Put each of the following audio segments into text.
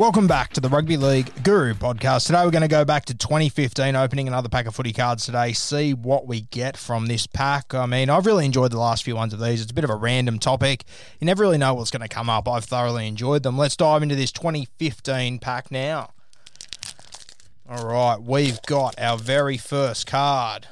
Welcome back to the Rugby League Guru podcast. Today we're going to go back to 2015, opening another pack of footy cards today, see what we get from this pack. I mean, I've really enjoyed the last few ones of these. It's a bit of a random topic. You never really know what's going to come up. I've thoroughly enjoyed them. Let's dive into this 2015 pack now. All right, we've got our very first card.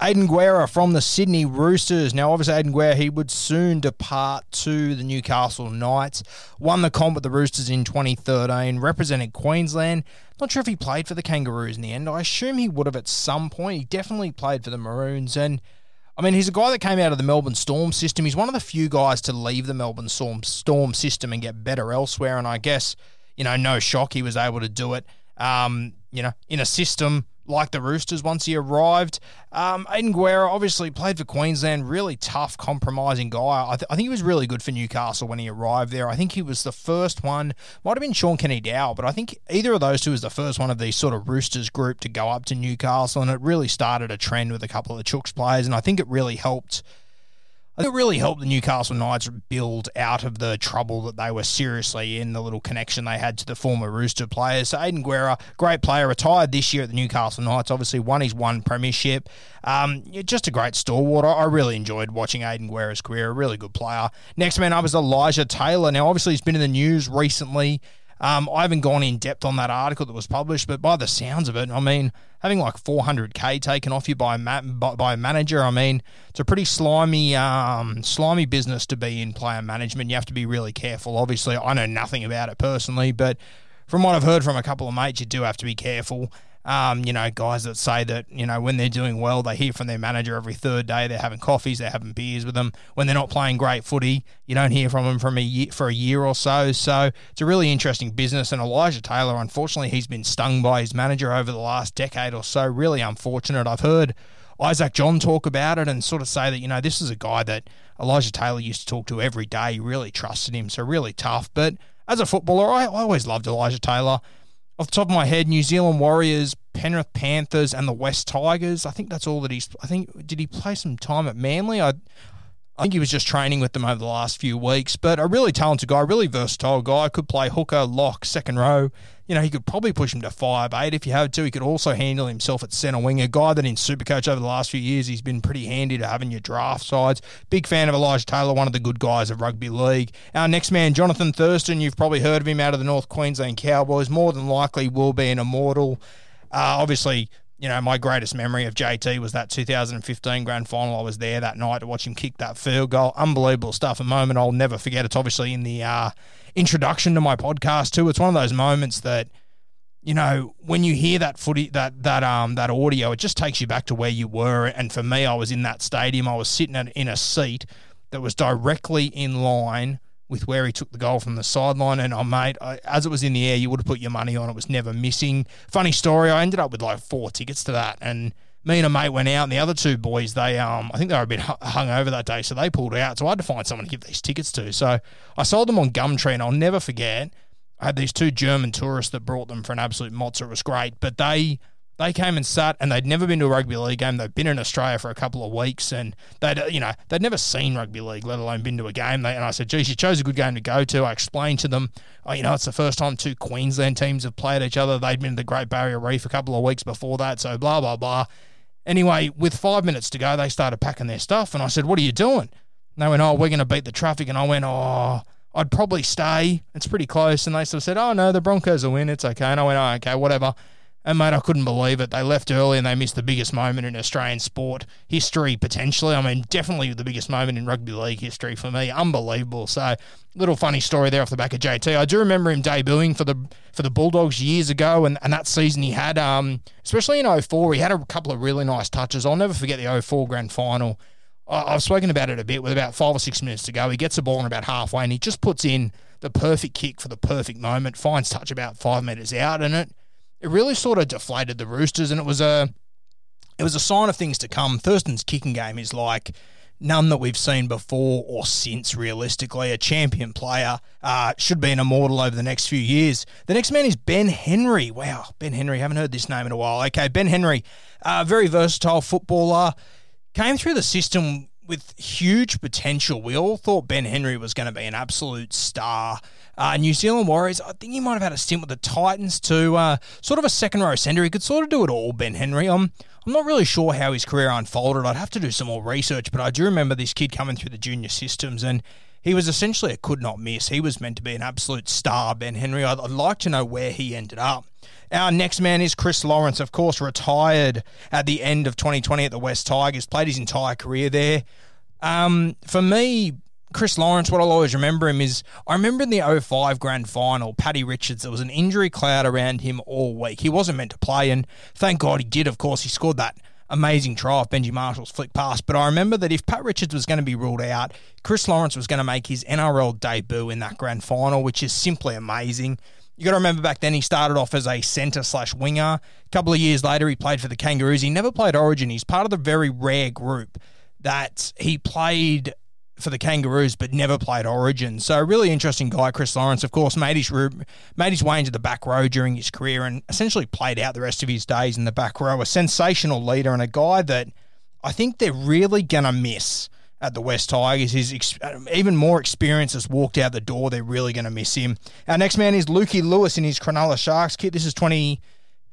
Aiden Guerra from the Sydney Roosters. Now, obviously, Aiden Guerra, he would soon depart to the Newcastle Knights. Won the comp with the Roosters in 2013, represented Queensland. Not sure if he played for the Kangaroos in the end. I assume he would have at some point. He definitely played for the Maroons. And, I mean, he's a guy that came out of the Melbourne Storm system. He's one of the few guys to leave the Melbourne Storm, Storm system and get better elsewhere. And I guess, you know, no shock he was able to do it, um, you know, in a system like the Roosters once he arrived. Um, Aiden Guerra obviously played for Queensland, really tough, compromising guy. I, th- I think he was really good for Newcastle when he arrived there. I think he was the first one, might have been Shaun Kenny-Dowall, but I think either of those two was the first one of these sort of Roosters group to go up to Newcastle, and it really started a trend with a couple of the Chooks players, and I think it really helped. It really helped the Newcastle Knights build out of the trouble that they were seriously in, the little connection they had to the former Rooster players. So Aiden Guerra, great player, retired this year at the Newcastle Knights, obviously won his one premiership. Um, just a great stalwart. I really enjoyed watching Aiden Guerra's career, a really good player. Next man up is Elijah Taylor. Now, obviously, he's been in the news recently. Um, I haven't gone in depth on that article that was published, but by the sounds of it, I mean, having like 400k taken off you by a, ma- by, a manager, I mean, it's a pretty slimy, um, slimy business to be in player management. You have to be really careful. Obviously, I know nothing about it personally, but from what I've heard from a couple of mates, you do have to be careful. Um, you know, guys that say that, you know, when they're doing well, they hear from their manager every third day. They're having coffees, they're having beers with them. When they're not playing great footy, you don't hear from them from a year, for a year or so. So it's a really interesting business. And Elijah Taylor, unfortunately, he's been stung by his manager over the last decade or so. Really unfortunate. I've heard Isaac John talk about it and sort of say that, you know, this is a guy that Elijah Taylor used to talk to every day. He really trusted him. So really tough. But as a footballer, I, I always loved Elijah Taylor off the top of my head, New Zealand Warriors, Penrith Panthers, and the West Tigers. I think that's all that he's. I think did he play some time at Manly? I. I think he was just training with them over the last few weeks, but a really talented guy, really versatile guy. Could play hooker, lock, second row. You know, he could probably push him to five eight if you had to. He could also handle himself at centre wing. A guy that in Supercoach over the last few years, he's been pretty handy to have in your draft sides. Big fan of Elijah Taylor, one of the good guys of rugby league. Our next man, Jonathan Thurston, you've probably heard of him out of the North Queensland Cowboys. More than likely will be an immortal. Uh, obviously, you know, my greatest memory of JT was that 2015 grand final. I was there that night to watch him kick that field goal. Unbelievable stuff. A moment I'll never forget. It's obviously in the uh, introduction to my podcast too. It's one of those moments that, you know, when you hear that footy, that that um that audio, it just takes you back to where you were. And for me, I was in that stadium. I was sitting in a seat that was directly in line with where he took the goal from the sideline. And, oh, mate, I, as it was in the air, you would have put your money on it was never missing. Funny story, I ended up with like four tickets to that. And me and a mate went out, and the other two boys, they, um, I think they were a bit hung over that day, so they pulled out. So I had to find someone to give these tickets to. So I sold them on Gumtree, and I'll never forget. I had these two German tourists that brought them for an absolute mozza. It was great, but they they came and sat, and they'd never been to a rugby league game. They'd been in Australia for a couple of weeks, and they'd, uh, you know, they'd never seen rugby league, let alone been to a game. They, and I said, "Geez, you chose a good game to go to." I explained to them, oh, you know, it's the first time two Queensland teams have played each other. They'd been to the Great Barrier Reef a couple of weeks before that, so blah blah blah. Anyway, with five minutes to go, they started packing their stuff, and I said, "What are you doing?" And they went, "Oh, we're going to beat the traffic," and I went, "Oh." I'd probably stay. It's pretty close. And they sort of said, Oh, no, the Broncos will win. It's okay. And I went, Oh, okay, whatever. And mate, I couldn't believe it. They left early and they missed the biggest moment in Australian sport history, potentially. I mean, definitely the biggest moment in rugby league history for me. Unbelievable. So, little funny story there off the back of JT. I do remember him debuting for the for the Bulldogs years ago, and, and that season he had, um, especially in 04, he had a couple of really nice touches. I'll never forget the 04 grand final. I've spoken about it a bit with about five or six minutes to go. He gets the ball in about halfway and he just puts in the perfect kick for the perfect moment, finds touch about five metres out, and it it really sort of deflated the Roosters, and it was a it was a sign of things to come. Thurston's kicking game is like none that we've seen before or since. Realistically, a champion player uh, should be an immortal over the next few years. The next man is Ben Henry. Wow, Ben Henry. Haven't heard this name in a while. Okay, Ben Henry, uh, very versatile footballer. Came through the system with huge potential. We all thought Ben Henry was going to be an absolute star. Uh, New Zealand Warriors, I think he might have had a stint with the Titans too. Uh, sort of a second row centre. He could sort of do it all, Ben Henry. I'm, I'm not really sure how his career unfolded. I'd have to do some more research, but I do remember this kid coming through the junior systems and he was essentially a could not miss. He was meant to be an absolute star, Ben Henry. I'd, I'd like to know where he ended up. Our next man is Chris Lawrence, of course, retired at the end of 2020 at the West Tigers, played his entire career there. Um, for me, Chris Lawrence, what I'll always remember him is I remember in the 05 grand final, Paddy Richards, there was an injury cloud around him all week. He wasn't meant to play, and thank God he did, of course. He scored that amazing try off Benji Marshall's flick pass. But I remember that if Pat Richards was going to be ruled out, Chris Lawrence was going to make his NRL debut in that grand final, which is simply amazing. You got to remember back then he started off as a centre slash winger. A couple of years later, he played for the Kangaroos. He never played Origin. He's part of the very rare group that he played for the Kangaroos, but never played Origin. So, really interesting guy, Chris Lawrence. Of course, made his made his way into the back row during his career, and essentially played out the rest of his days in the back row. A sensational leader and a guy that I think they're really gonna miss at the West Tigers. His ex- uh, even more experience has walked out the door. They're really to miss him. Our next man is Lukey Lewis in his Cronulla Sharks kit. This is 20-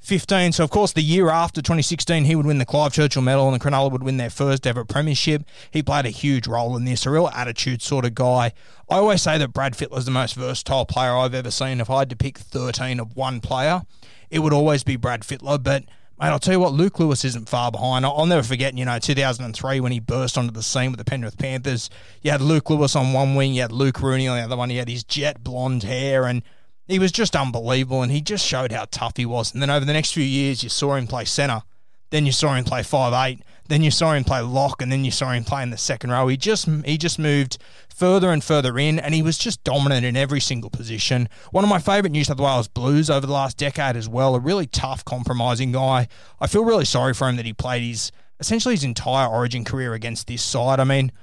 15. So, of course, the year after 2016, he would win the Clive Churchill Medal and the Cronulla would win their first ever premiership. He played a huge role in this, a real attitude sort of guy. I always say that Brad Fittler's the most versatile player I've ever seen. If I had to pick 13 of one player, it would always be Brad Fittler. But, mate, I'll tell you what, Luke Lewis isn't far behind. I'll never forget, you know, 2003 when he burst onto the scene with the Penrith Panthers. You had Luke Lewis on one wing, you had Luke Rooney on the other one, he had his jet blonde hair and he was just unbelievable and he just showed how tough he was. And then over the next few years, you saw him play centre. Then you saw him play five eight. Then you saw him play lock, and then you saw him play in the second row. He just he just moved further and further in, and he was just dominant in every single position. One of my favourite New South Wales Blues over the last decade as well. A really tough, compromising guy. I feel really sorry for him that he played his essentially his entire Origin career against this side. I mean,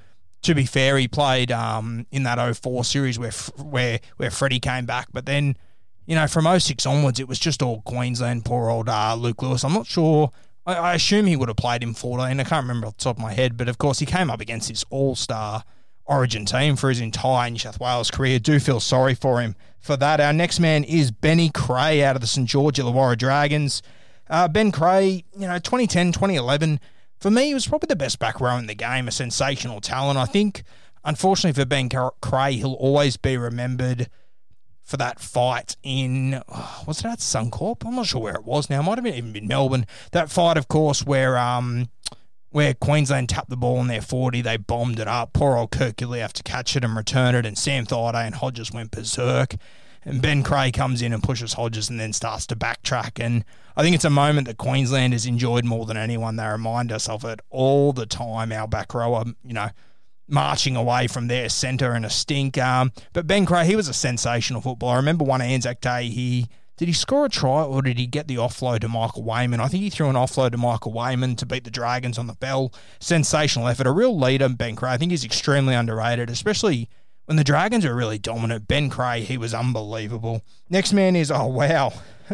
to be fair, he played um, in that 04 series where where where Freddie came back, but then you know from 06 onwards it was just all Queensland. Poor old uh, Luke Lewis. I'm not sure. I, I, assume he would have played in 14. I can't remember off the top of my head, but of course he came up against this All Star Origin team for his entire New South Wales career. Do feel sorry for him for that. Our next man is Benny Creagh out of the St George Illawarra Dragons. Uh, ben Creagh, you know, 2010, 2011 for me, he was probably the best back row in the game, a sensational talent. I think, unfortunately for Ben Creagh, he'll always be remembered for that fight in, oh, was it at Suncorp? I'm not sure where it was now. It might have been, even been Melbourne. That fight, of course, where um, where Queensland tapped the ball in their 40, they bombed it up. Poor old Kurt have to catch it and return it, and Sam Thaiday and Hodges went berserk. And Ben Creagh comes in and pushes Hodges and then starts to backtrack. And I think it's a moment that Queensland has enjoyed more than anyone. They remind us of it all the time. Our back rower, you know, marching away from their centre in a stink. Um, but Ben Creagh, he was a sensational footballer. I remember one Anzac Day, he did he score a try or did he get the offload to Michael Weyman? I think he threw an offload to Michael Weyman to beat the Dragons on the bell. Sensational effort. A real leader, Ben Creagh. I think he's extremely underrated, especially when the Dragons were really dominant. Ben Creagh, he was unbelievable. Next man is, oh, wow.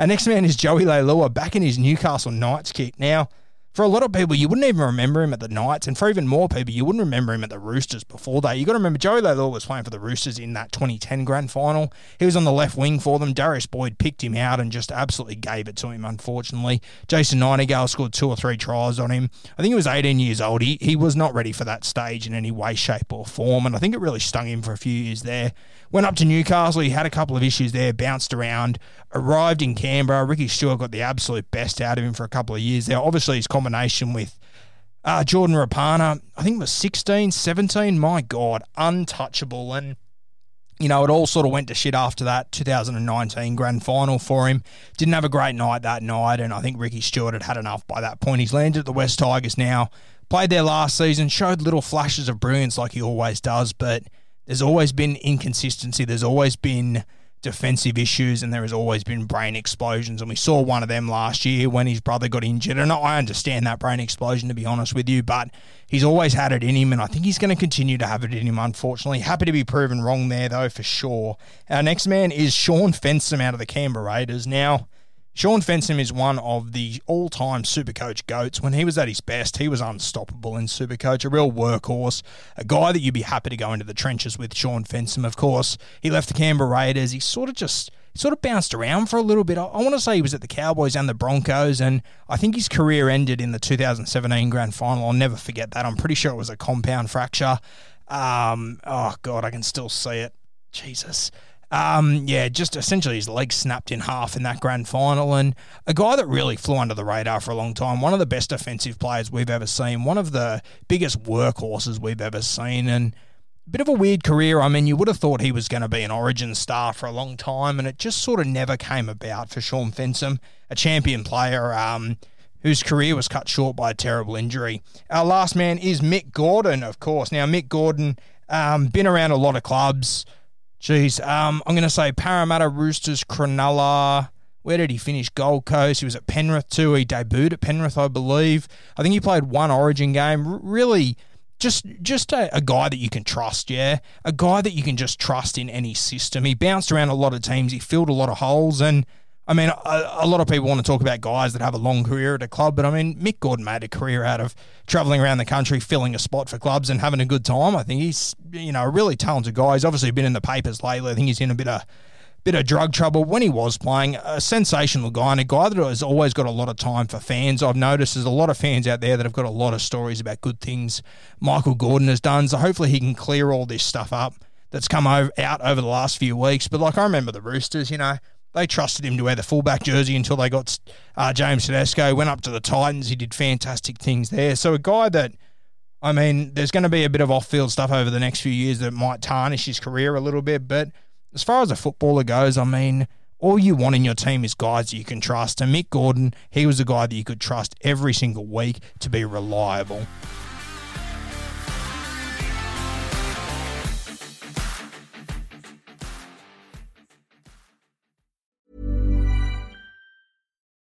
Our next man is Joey Leilua back in his Newcastle Knights kit. Now, for a lot of people, you wouldn't even remember him at the Knights, and for even more people, you wouldn't remember him at the Roosters before that. You got to remember Joey Leilua was playing for the Roosters in that 2010 grand final. He was on the left wing for them. Darius Boyd picked him out and just absolutely gave it to him. Unfortunately, Jason Nightingale scored two or three tries on him. I think he was 18 years old. He he was not ready for that stage in any way, shape, or form, and I think it really stung him for a few years there. Went up to Newcastle. He had a couple of issues there, bounced around, arrived in Canberra. Ricky Stuart got the absolute best out of him for a couple of years there. Obviously, his combination with uh, Jordan Rapana, I think it was 16, 17. My God, untouchable. And, you know, it all sort of went to shit after that 2019 grand final for him. Didn't have a great night that night. And I think Ricky Stuart had had enough by that point. He's landed at the West Tigers now. Played there last season, showed little flashes of brilliance like he always does, but there's always been inconsistency. There's always been defensive issues and there has always been brain explosions. And we saw one of them last year when his brother got injured. And I understand that brain explosion, to be honest with you, but he's always had it in him. And I think he's going to continue to have it in him, unfortunately. Happy to be proven wrong there, though, for sure. Our next man is Shaun Fensom out of the Canberra Raiders. Now, Shaun Fensom is one of the all time Supercoach goats. When he was at his best, he was unstoppable in Supercoach, a real workhorse, a guy that you'd be happy to go into the trenches with. Shaun Fensom, of course, he left the Canberra Raiders. He sort of just sort of bounced around for a little bit. I, I want to say he was at the Cowboys and the Broncos, and I think his career ended in the 2017 Grand Final. I'll never forget that. I'm pretty sure it was a compound fracture. Um, oh God, I can still see it. Jesus. Um, yeah, just essentially his leg snapped in half in that grand final, and a guy that really flew under the radar for a long time. One of the best offensive players we've ever seen, one of the biggest workhorses we've ever seen, and a bit of a weird career. I mean, you would have thought he was going to be an Origin star for a long time, and it just sort of never came about for Shaun Fensom, a champion player. Um, whose career was cut short by a terrible injury. Our last man is Mick Gordon, of course. Now, Mick Gordon, um, been around a lot of clubs. Jeez, um, I'm going to say Parramatta, Roosters, Cronulla. Where did he finish? Gold Coast. He was at Penrith too. He debuted at Penrith, I believe. I think he played one Origin game. R- really, just just a, a, guy that you can trust. Yeah, a guy that you can just trust in any system. He bounced around a lot of teams. He filled a lot of holes, and I mean, a, a, lot of people want to talk about guys that have a long career at a club, but I mean, Mick Gordon made a career out of traveling around the country, filling a spot for clubs and having a good time. I think he's, you know, a really talented guy. He's obviously been in the papers lately. I think he's in a bit of bit of drug trouble when he was playing. A sensational guy and a guy that has always got a lot of time for fans. I've noticed there's a lot of fans out there that have got a lot of stories about good things Michael Gordon has done. So hopefully he can clear all this stuff up that's come over, out over the last few weeks. But like I remember the Roosters, you know they trusted him to wear the fullback jersey until they got uh, James Tedesco. Went up to the Titans. He did fantastic things there. So a guy that, I mean, there's going to be a bit of off-field stuff over the next few years that might tarnish his career a little bit. But as far as a footballer goes, I mean, all you want in your team is guys that you can trust. And Mick Gordon, he was a guy that you could trust every single week to be reliable.